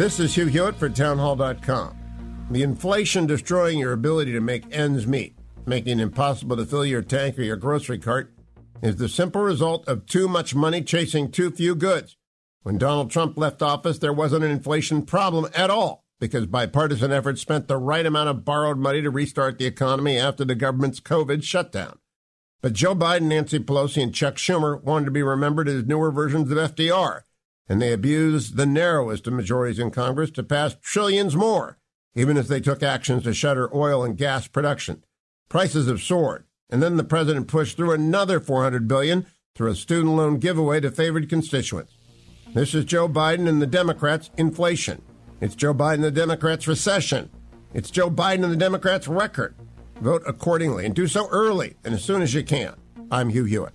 This is Hugh Hewitt for townhall.com. The inflation destroying your ability to make ends meet, making it impossible to fill your tank or your grocery cart, is the simple result of too much money chasing too few goods. When Donald Trump left office, there wasn't an inflation problem at all because bipartisan efforts spent the right amount of borrowed money to restart the economy after the government's COVID shutdown. But Joe Biden, Nancy Pelosi, and Chuck Schumer wanted to be remembered as newer versions of FDR and they abused the narrowest of majorities in Congress to pass trillions more, even as they took actions to shutter oil and gas production. Prices have soared, and then the president pushed through another 400 billion through a student loan giveaway to favored constituents. This is Joe Biden and the Democrats' inflation. It's Joe Biden and the Democrats' recession. It's Joe Biden and the Democrats' record. Vote accordingly and do so early and as soon as you can. I'm Hugh Hewitt